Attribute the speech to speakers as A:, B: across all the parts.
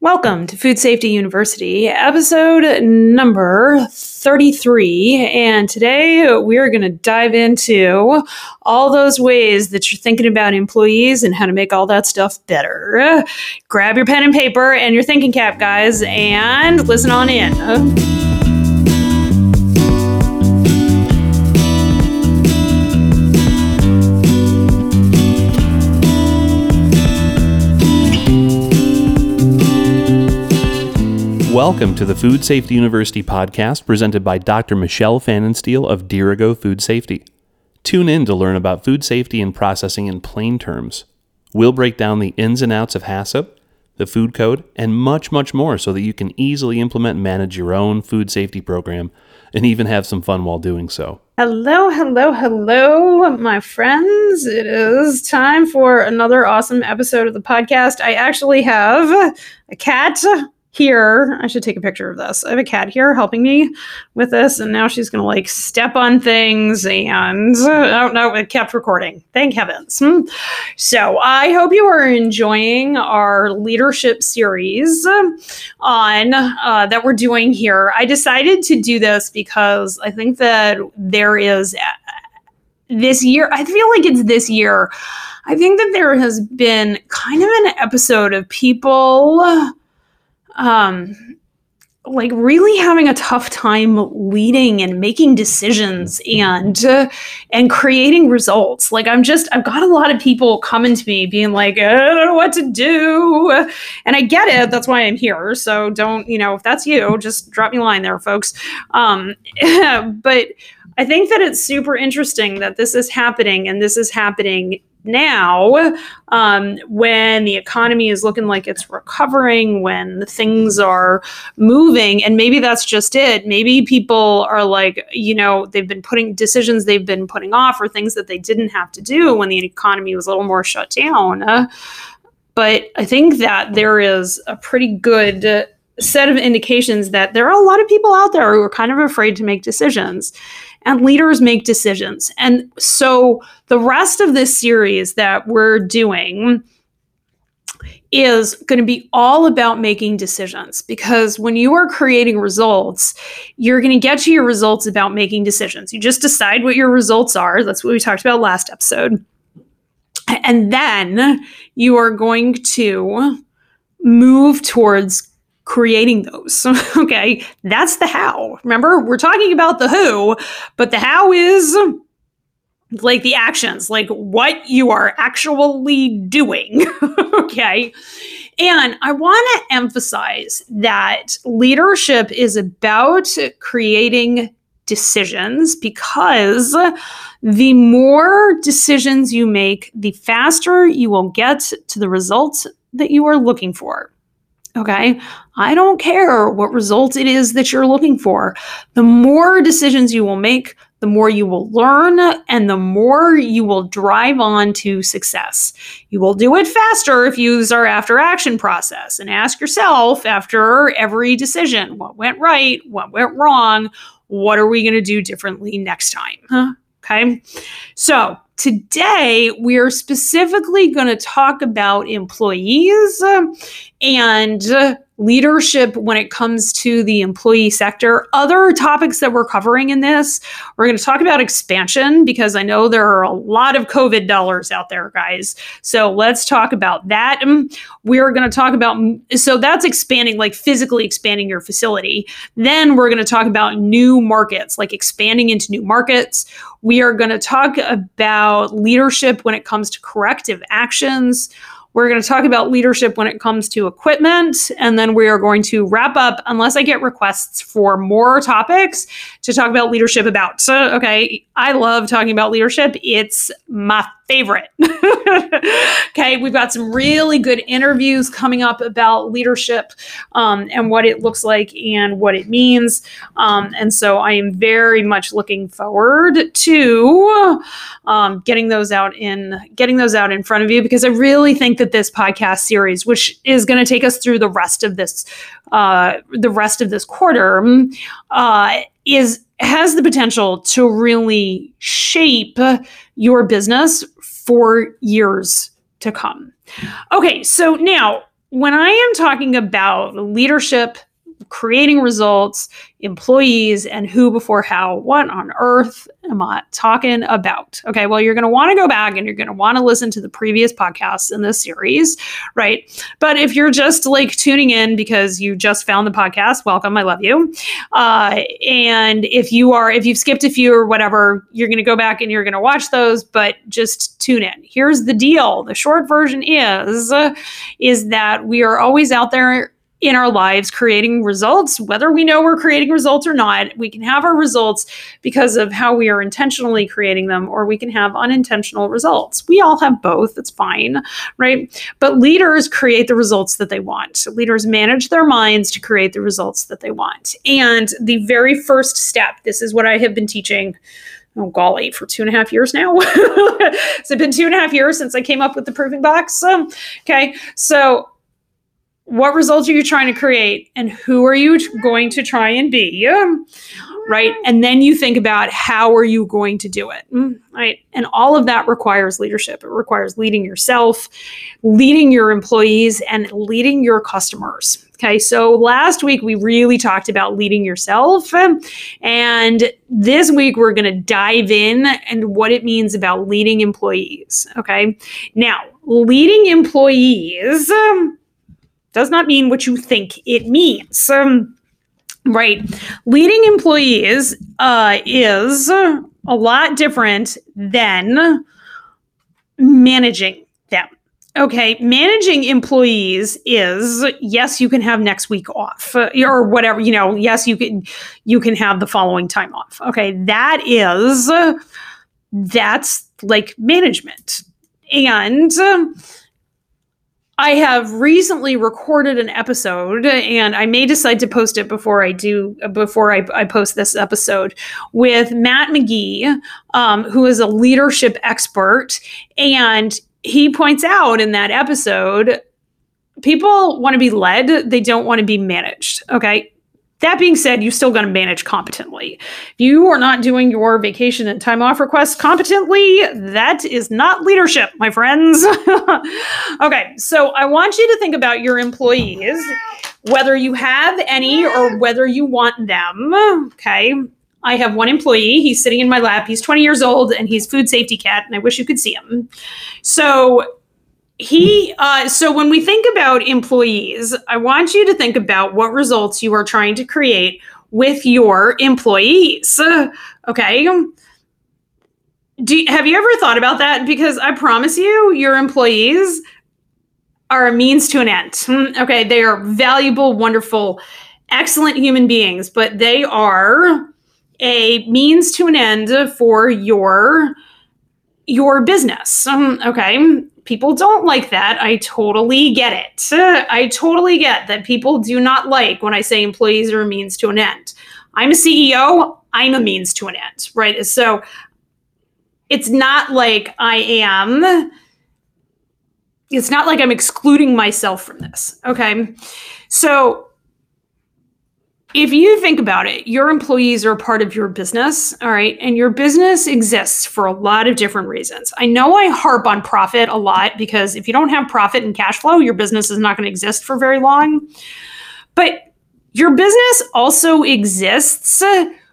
A: Welcome to Food Safety University, episode number 33. And today we are going to dive into all those ways that you're thinking about employees and how to make all that stuff better. Grab your pen and paper and your thinking cap, guys, and listen on in.
B: Welcome to the Food Safety University podcast presented by Dr. Michelle Pfannenstiel of Dirigo Food Safety. Tune in to learn about food safety and processing in plain terms. We'll break down the ins and outs of HACCP, the food code, and much, much more so that you can easily implement and manage your own food safety program and even have some fun while doing so.
A: Hello, hello, hello, my friends. It is time for another awesome episode of the podcast. I actually have a cat here. I should take a picture of this. I have a cat here helping me with this, and now she's going to like step on things. And oh no, it kept recording. Thank heavens. Hmm. So I hope you are enjoying our leadership series on uh, that we're doing here. I decided to do this because I think that there is uh, this year. I feel like it's this year. I think that there has been kind of an episode of people um, like really having a tough time leading and making decisions and uh, and creating results. Like i'm just i've got a lot of people coming to me being like i don't know what to do. And i get it. That's why i'm here. So don't you know if that's you just drop me a line there folks. Um, but i think that it's super interesting that this is happening and this is happening now um, when the economy is looking like it's recovering when things are moving and maybe that's just it. Maybe people are like you know they've been putting decisions they've been putting off or things that they didn't have to do when the economy was a little more shut down. Uh, but i think that there is a pretty good set of indications that there are a lot of people out there who are kind of afraid to make decisions and leaders make decisions. And so the rest of this series that we're doing is going to be all about making decisions because when you are creating results, you're going to get to your results about making decisions. You just decide what your results are. That's what we talked about last episode. And then you are going to move towards creating those. okay, that's the how. Remember, we're talking about the who, but the how is like the actions, like what you are actually doing. okay. And I want to emphasize that leadership is about creating decisions because the more decisions you make, the faster you will get to the results that you are looking for. Okay. I don't care what result it is that you're looking for. The more decisions you will make, the more you will learn and the more you will drive on to success. You will do it faster if you use our after action process and ask yourself after every decision what went right, what went wrong, what are we going to do differently next time? Huh? Okay. So today we are specifically going to talk about employees and leadership when it comes to the employee sector. Other topics that we're covering in this, we're going to talk about expansion because I know there are a lot of COVID dollars out there, guys. So let's talk about that. Um, we're going to talk about, so that's expanding, like physically expanding your facility. Then we're going to talk about new markets, like expanding into new markets. We are going to talk about leadership when it comes to corrective actions. We're going to talk about leadership when it comes to equipment, and then we are going to wrap up, unless I get requests for more topics to talk about leadership about. So, okay, I love talking about leadership. It's my favorite. okay, we've got some really good interviews coming up about leadership um, and what it looks like and what it means. Um, and so I am very much looking forward to um, getting those out in getting those out in front of you because I really think that this podcast series, which is going to take us through the rest of this uh, the rest of this quarter, uh, is has the potential to really shape your business for years to come. Okay, so now when I am talking about leadership creating results, employees, and who before how. What on earth am I talking about? Okay, well, you're going to want to go back and you're going to want to listen to the previous podcasts in this series, right? But if you're just like tuning in because you just found the podcast, welcome. I love you. Uh, and if you are, if you've skipped a few or whatever, you're going to go back and you're going to watch those, but just tune in. Here's the deal the short version is, is that we are always out there in our lives creating results, whether we know we're creating results or not. We can have our results because of how we are intentionally creating them, or we can have unintentional results. We all have both. It's fine, right? But leaders create the results that they want. Leaders manage their minds to create the results that they want. And the very first step, this is what I have been teaching oh golly, for two and a half years now. it's been two and a half years since I came up with the proving box. Um, okay, so what results are you trying to create? And who are you going to try and be? Right? And then you think about how are you going to do it? Mm, right? And all of that requires leadership. It requires leading yourself leading your employees and leading your customers. Okay? So last week we really talked about leading yourself. And this week we're going to dive in and what it means about leading employees. Okay? Now leading employees does not mean what you think it means. Um, right. Leading employees uh, is a lot different than managing them. Okay, managing employees is yes, you can have next week off uh, or whatever, you know, yes, you can you can have the following time off. Okay, that is that's like management. And I have recently recorded an episode, and I may decide to post it before I do before I, I post this episode with Matt McGee, um, who is a leadership expert, and he points out in that episode people want to be led they don't want to be managed okay that being said, you still got to manage competently. If you are not doing your vacation and time off requests competently, that is not leadership, my friends. okay, so I want you to think about your employees, whether you have any or whether you want them. Okay. I have one employee. He's sitting in my lap. He's 20 years old and he's food safety cat, and I wish you could see him. So he uh, so when we think about employees i want you to think about what results you are trying to create with your employees. Okay. Do have you ever thought about that? Because i promise you your employees are a means to an end. Hmm, okay. They are valuable wonderful excellent human beings but they are a means to an end for your your business. Um, okay people don't like that. I totally get it. I totally get that people do not like when I say employees are a means to an end. I'm a CEO, I'm a means to an end, right? So it's not like I am it's not like I'm excluding myself from this. Okay. So if you think about it, your employees are part of your business, all right? And your business exists for a lot of different reasons. I know I harp on profit a lot because if you don't have profit and cash flow, your business is not going to exist for very long. But your business also exists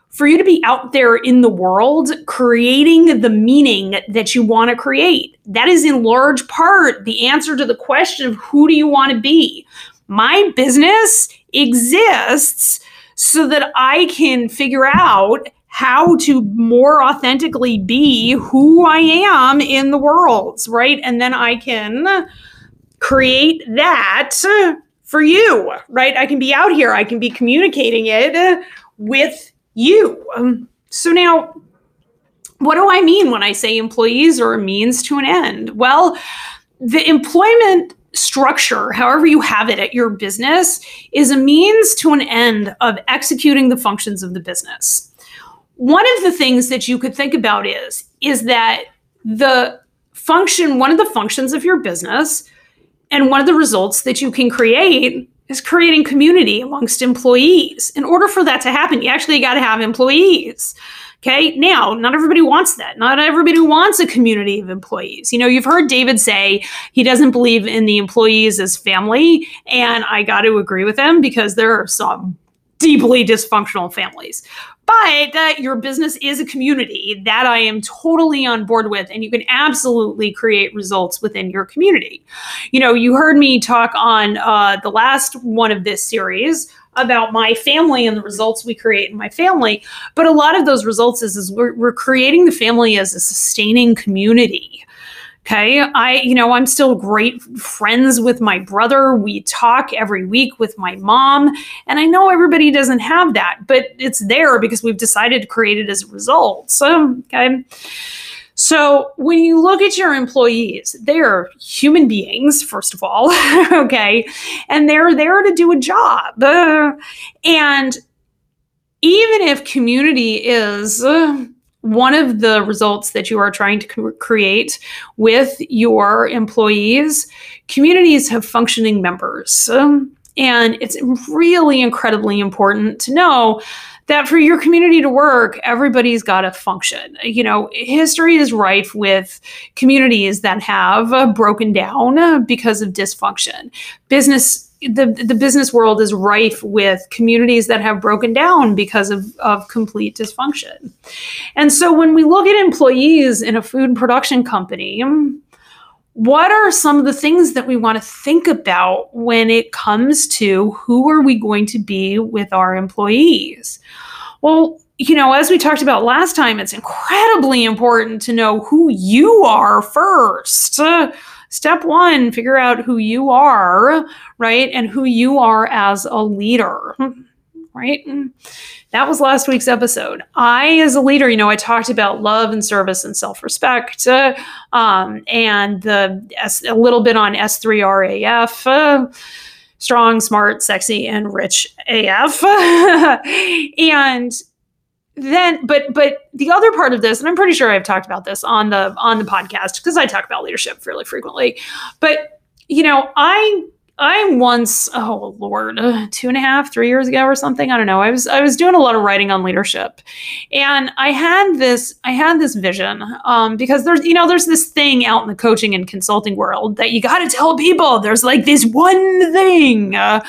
A: for you to be out there in the world creating the meaning that you want to create. That is in large part the answer to the question of who do you want to be? My business exists so that I can figure out how to more authentically be who I am in the world, right? And then I can create that for you, right? I can be out here, I can be communicating it with you. Um, so now, what do I mean when I say employees are a means to an end? Well, the employment structure, however you have it at your business, is a means to an end of executing the functions of the business. One of the things that you could think about is is that the function, one of the functions of your business, and one of the results that you can create is creating community amongst employees. In order for that to happen, you actually got to have employees. Okay. Now, not everybody wants that. Not everybody wants a community of employees. You know, you've heard David say he doesn't believe in the employees as family. And I got to agree with him because there are some deeply dysfunctional families. But that your business is a community that I am totally on board with, and you can absolutely create results within your community. You know, you heard me talk on uh, the last one of this series about my family and the results we create in my family. But a lot of those results is, is we're, we're creating the family as a sustaining community. Okay. I, you know, I'm still great friends with my brother. We talk every week with my mom. And I know everybody doesn't have that, but it's there because we've decided to create it as a result. So, okay. So when you look at your employees, they are human beings, first of all, okay, and they're there to do a job. Uh, and even if community is uh, one of the results that you are trying to create with your employees, communities have functioning members. Um, and it's really incredibly important to know that for your community to work, everybody's got to function. You know, history is rife with communities that have uh, broken down because of dysfunction. Business the, the business world is rife with communities that have broken down because of, of complete dysfunction. And so when we look at employees in a food production company, what are some of the things that we want to think about when it comes to who are we going to be with our employees? Well, you know, as we talked about last time, it's incredibly important to know who you are first. Uh, step one, figure out who you are, right? And who you are as a leader, right? that was last week's episode. I, as a leader, you know, I talked about love and service and self respect, uh, um, and the S, a little bit on S3RAF. Uh, strong, smart, sexy, and rich AF. and then but but the other part of this and i'm pretty sure i've talked about this on the on the podcast because i talk about leadership fairly frequently but you know i I once, oh Lord, two and a half, three years ago or something. I don't know. I was I was doing a lot of writing on leadership, and I had this I had this vision um, because there's you know there's this thing out in the coaching and consulting world that you got to tell people there's like this one thing, uh,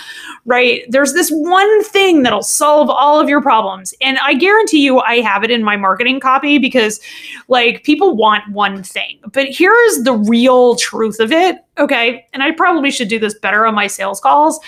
A: right? There's this one thing that'll solve all of your problems, and I guarantee you I have it in my marketing copy because like people want one thing, but here's the real truth of it okay, and I probably should do this better on my sales calls,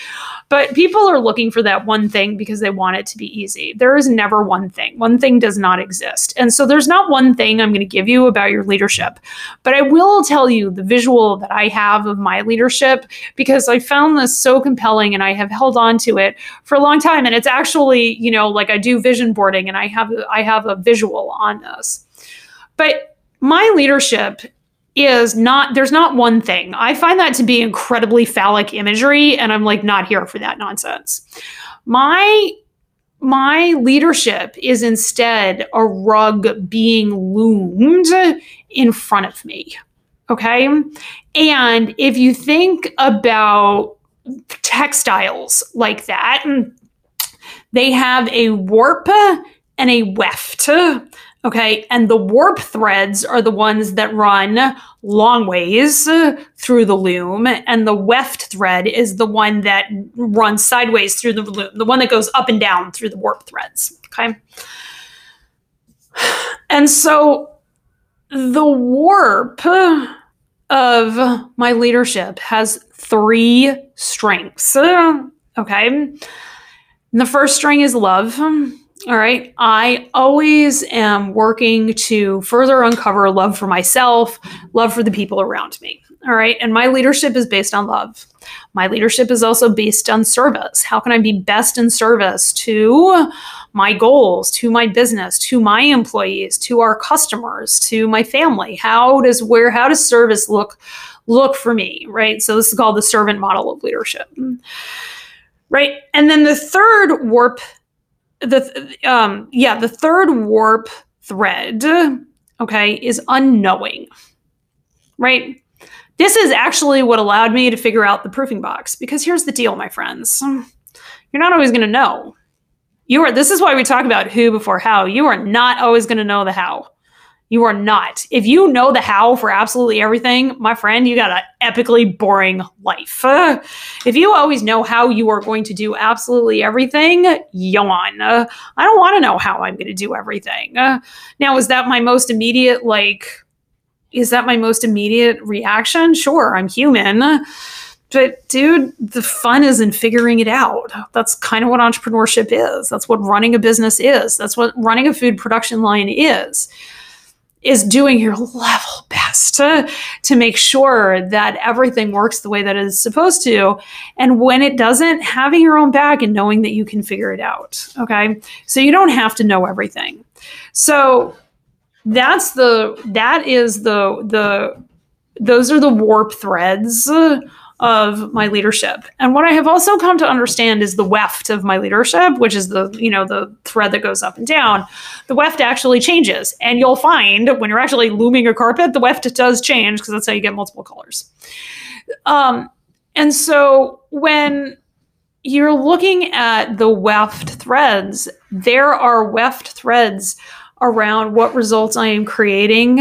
A: but people are looking for that one thing because they want it to be easy. There is never one thing. One thing does not exist. And so there's not one thing I'm going to give you about your leadership, but I will tell you the visual that I have of my leadership because I found this so compelling and I have held on to it for a long time and it's actually, you know, like I do vision boarding and I have I have a visual on this. But my leadership is not there's not one thing. I find that to be incredibly phallic imagery and I'm like not here for that nonsense. My my leadership is instead a rug being loomed in front of me. Okay? And if you think about textiles like that, they have a warp and a weft. Okay. And the warp threads are the ones that run long ways through the loom. And the weft thread is the one that runs sideways through the loom, the one that goes up and down through the warp threads. Okay. And so the warp of my leadership has three strengths. Okay. And the first string is love. All right. I always am working to further uncover love for myself, love for the people around me. All right. And my leadership is based on love. My leadership is also based on service. How can I be best in service to my goals, to my business, to my employees, to our customers, to my family? How does where how does service look look for me? Right. So this is called the servant model of leadership. Right. And then the third warp the um yeah the third warp thread okay is unknowing right this is actually what allowed me to figure out the proofing box because here's the deal my friends you're not always going to know You are this is why we talk about who before how. You are not always going to know the how. You are not. If you know the how for absolutely everything, my friend, you got an epically boring life. Uh, if you always know how you are going to do absolutely everything, yawn. Uh, I don't want to know how I'm going to do everything. Uh, now, is that my most immediate, like, is that my most immediate reaction? Sure, I'm human. But, dude, the fun is in figuring it out. That's kind of what entrepreneurship is. That's what running a business is. That's what running a food production line is is doing your level best to, to make sure that everything works the way that it is supposed to. And when it doesn't, having your own back and knowing that you can figure it out. Okay. So you don't have to know everything. So that's the, that is the, the, those are the warp threads of my leadership. And what I have also come to understand is the weft of my leadership, which is the, you know, the thread that goes up and down. The weft actually changes. And you'll find when you're actually looming a carpet, the weft does change because that's how you get multiple colors. Um, and so when you're looking at the weft threads, there are weft threads around what results I am creating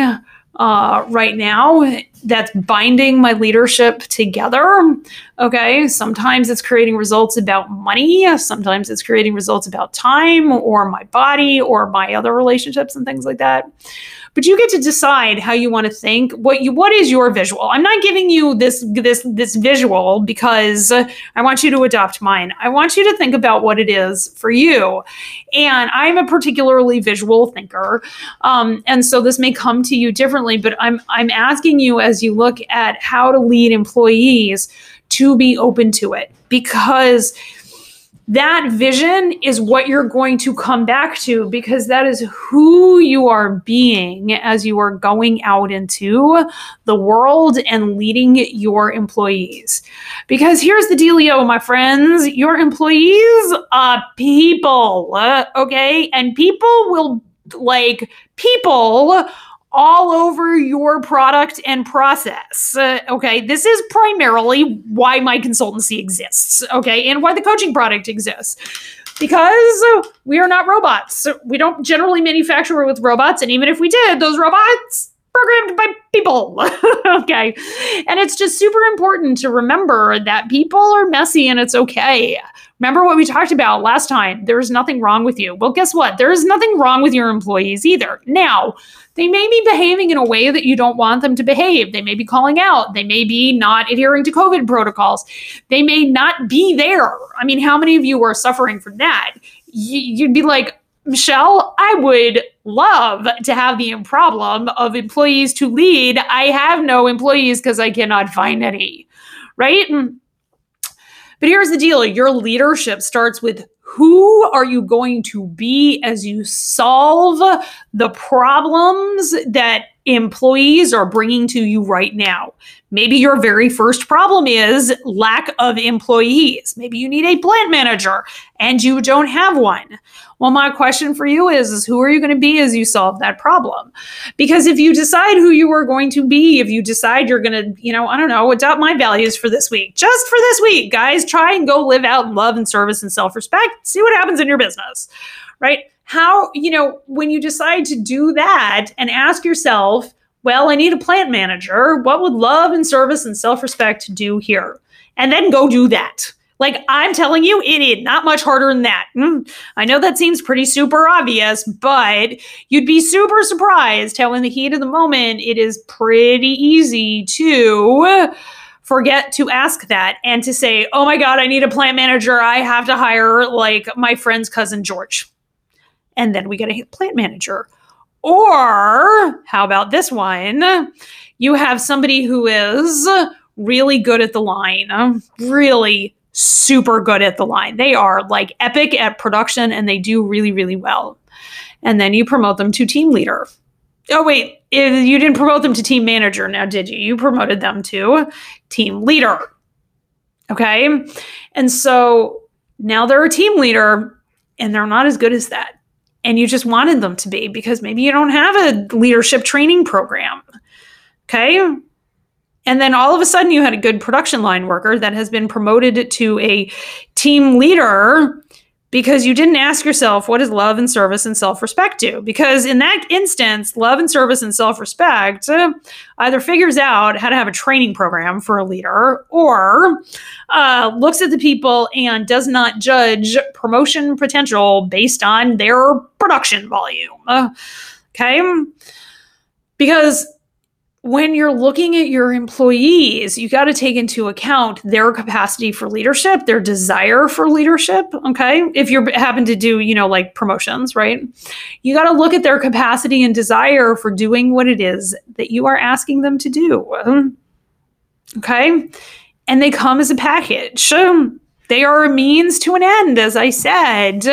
A: uh, right now that's binding my leadership together. Okay. Sometimes it's creating results about money. Sometimes it's creating results about time or my body or my other relationships and things like that but you get to decide how you want to think what you what is your visual? I'm not giving you this this this visual because i want you to adopt mine. I want you to think about what it is for you. And i'm a particularly visual thinker um, and so this may come to you differently but i'm i'm asking you as you look at how to lead employees to be open to it because that vision is what you're going to come back to because that is who you are being as you are going out into the world and leading your employees. Because here's the dealio, my friends your employees are people, okay? And people will like people all over your product and process. Uh, okay, this is primarily why my consultancy exists, okay, and why the coaching product exists. Because we are not robots. We don't generally manufacture with robots, and even if we did, those robots programmed by people. okay. And it's just super important to remember that people are messy and it's okay. Remember what we talked about last time? There's nothing wrong with you. Well, guess what? There is nothing wrong with your employees either. Now, they may be behaving in a way that you don't want them to behave. They may be calling out. They may be not adhering to COVID protocols. They may not be there. I mean, how many of you are suffering from that? You'd be like, Michelle, I would love to have the problem of employees to lead. I have no employees because I cannot find any, right? Mm. But here's the deal your leadership starts with who are you going to be as you solve the problems that employees are bringing to you right now? Maybe your very first problem is lack of employees. Maybe you need a plant manager and you don't have one. Well, my question for you is, is who are you going to be as you solve that problem? Because if you decide who you are going to be, if you decide you're going to, you know, I don't know, adopt my values for this week, just for this week, guys, try and go live out love and service and self respect. See what happens in your business, right? How, you know, when you decide to do that and ask yourself, well, I need a plant manager. What would love and service and self respect do here? And then go do that. Like I'm telling you, it is not much harder than that. Mm, I know that seems pretty super obvious, but you'd be super surprised how, in the heat of the moment, it is pretty easy to forget to ask that and to say, oh my God, I need a plant manager. I have to hire like my friend's cousin George. And then we get a plant manager. Or how about this one? You have somebody who is really good at the line, really super good at the line. They are like epic at production and they do really, really well. And then you promote them to team leader. Oh, wait, you didn't promote them to team manager now, did you? You promoted them to team leader. Okay. And so now they're a team leader and they're not as good as that. And you just wanted them to be because maybe you don't have a leadership training program. Okay. And then all of a sudden, you had a good production line worker that has been promoted to a team leader, because you didn't ask yourself what does love and service and self-respect do? Because in that instance love and service and self-respect uh, either figures out how to have a training program for a leader or uh, looks at the people and does not judge promotion potential based on their production volume. Uh, okay? Because when you're looking at your employees, you got to take into account their capacity for leadership, their desire for leadership. Okay. If you happen to do, you know, like promotions, right? You got to look at their capacity and desire for doing what it is that you are asking them to do. Okay. And they come as a package. They are a means to an end, as I said,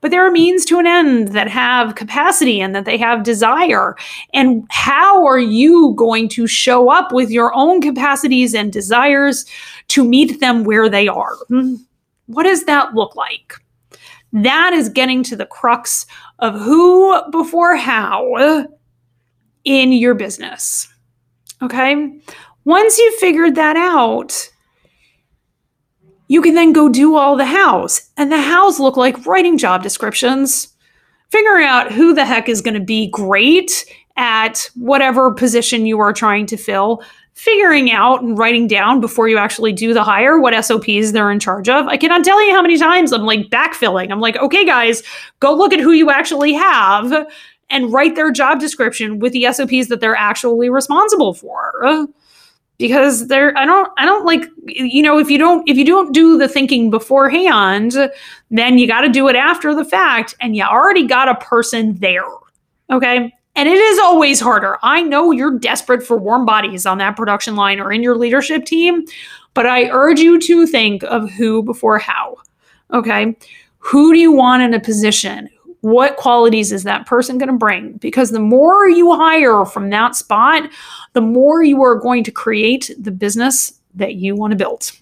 A: but they're a means to an end that have capacity and that they have desire. And how are you going to show up with your own capacities and desires to meet them where they are? What does that look like? That is getting to the crux of who before how in your business. Okay. Once you've figured that out, you can then go do all the hows. And the hows look like writing job descriptions, figuring out who the heck is going to be great at whatever position you are trying to fill, figuring out and writing down before you actually do the hire what SOPs they're in charge of. I cannot tell you how many times I'm like backfilling. I'm like, okay, guys, go look at who you actually have and write their job description with the SOPs that they're actually responsible for because they're i don't i don't like you know if you don't if you don't do the thinking beforehand then you got to do it after the fact and you already got a person there okay? And it is always harder. I know you're desperate for warm bodies on that production line or in your leadership team but i urge you to think of who before how okay? Who do you want in a position what qualities is that person going to bring? Because the more you hire from that spot, the more you are going to create the business that you want to build.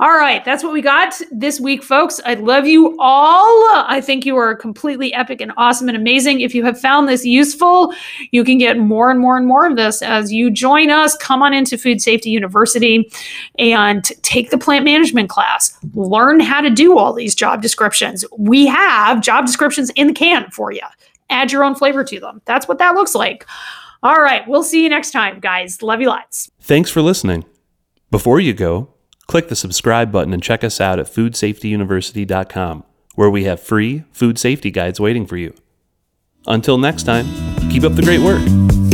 A: All right, that's what we got this week, folks. I love you all. I think you are completely epic and awesome and amazing. If you have found this useful, you can get more and more and more of this as you join us. Come on into Food Safety University and take the plant management class. Learn how to do all these job descriptions. We have job descriptions in the can for you. Add your own flavor to them. That's what that looks like. All right, we'll see you next time, guys. Love you lots.
B: Thanks for listening. Before you go, Click the subscribe button and check us out at foodsafetyuniversity.com, where we have free food safety guides waiting for you. Until next time, keep up the great work.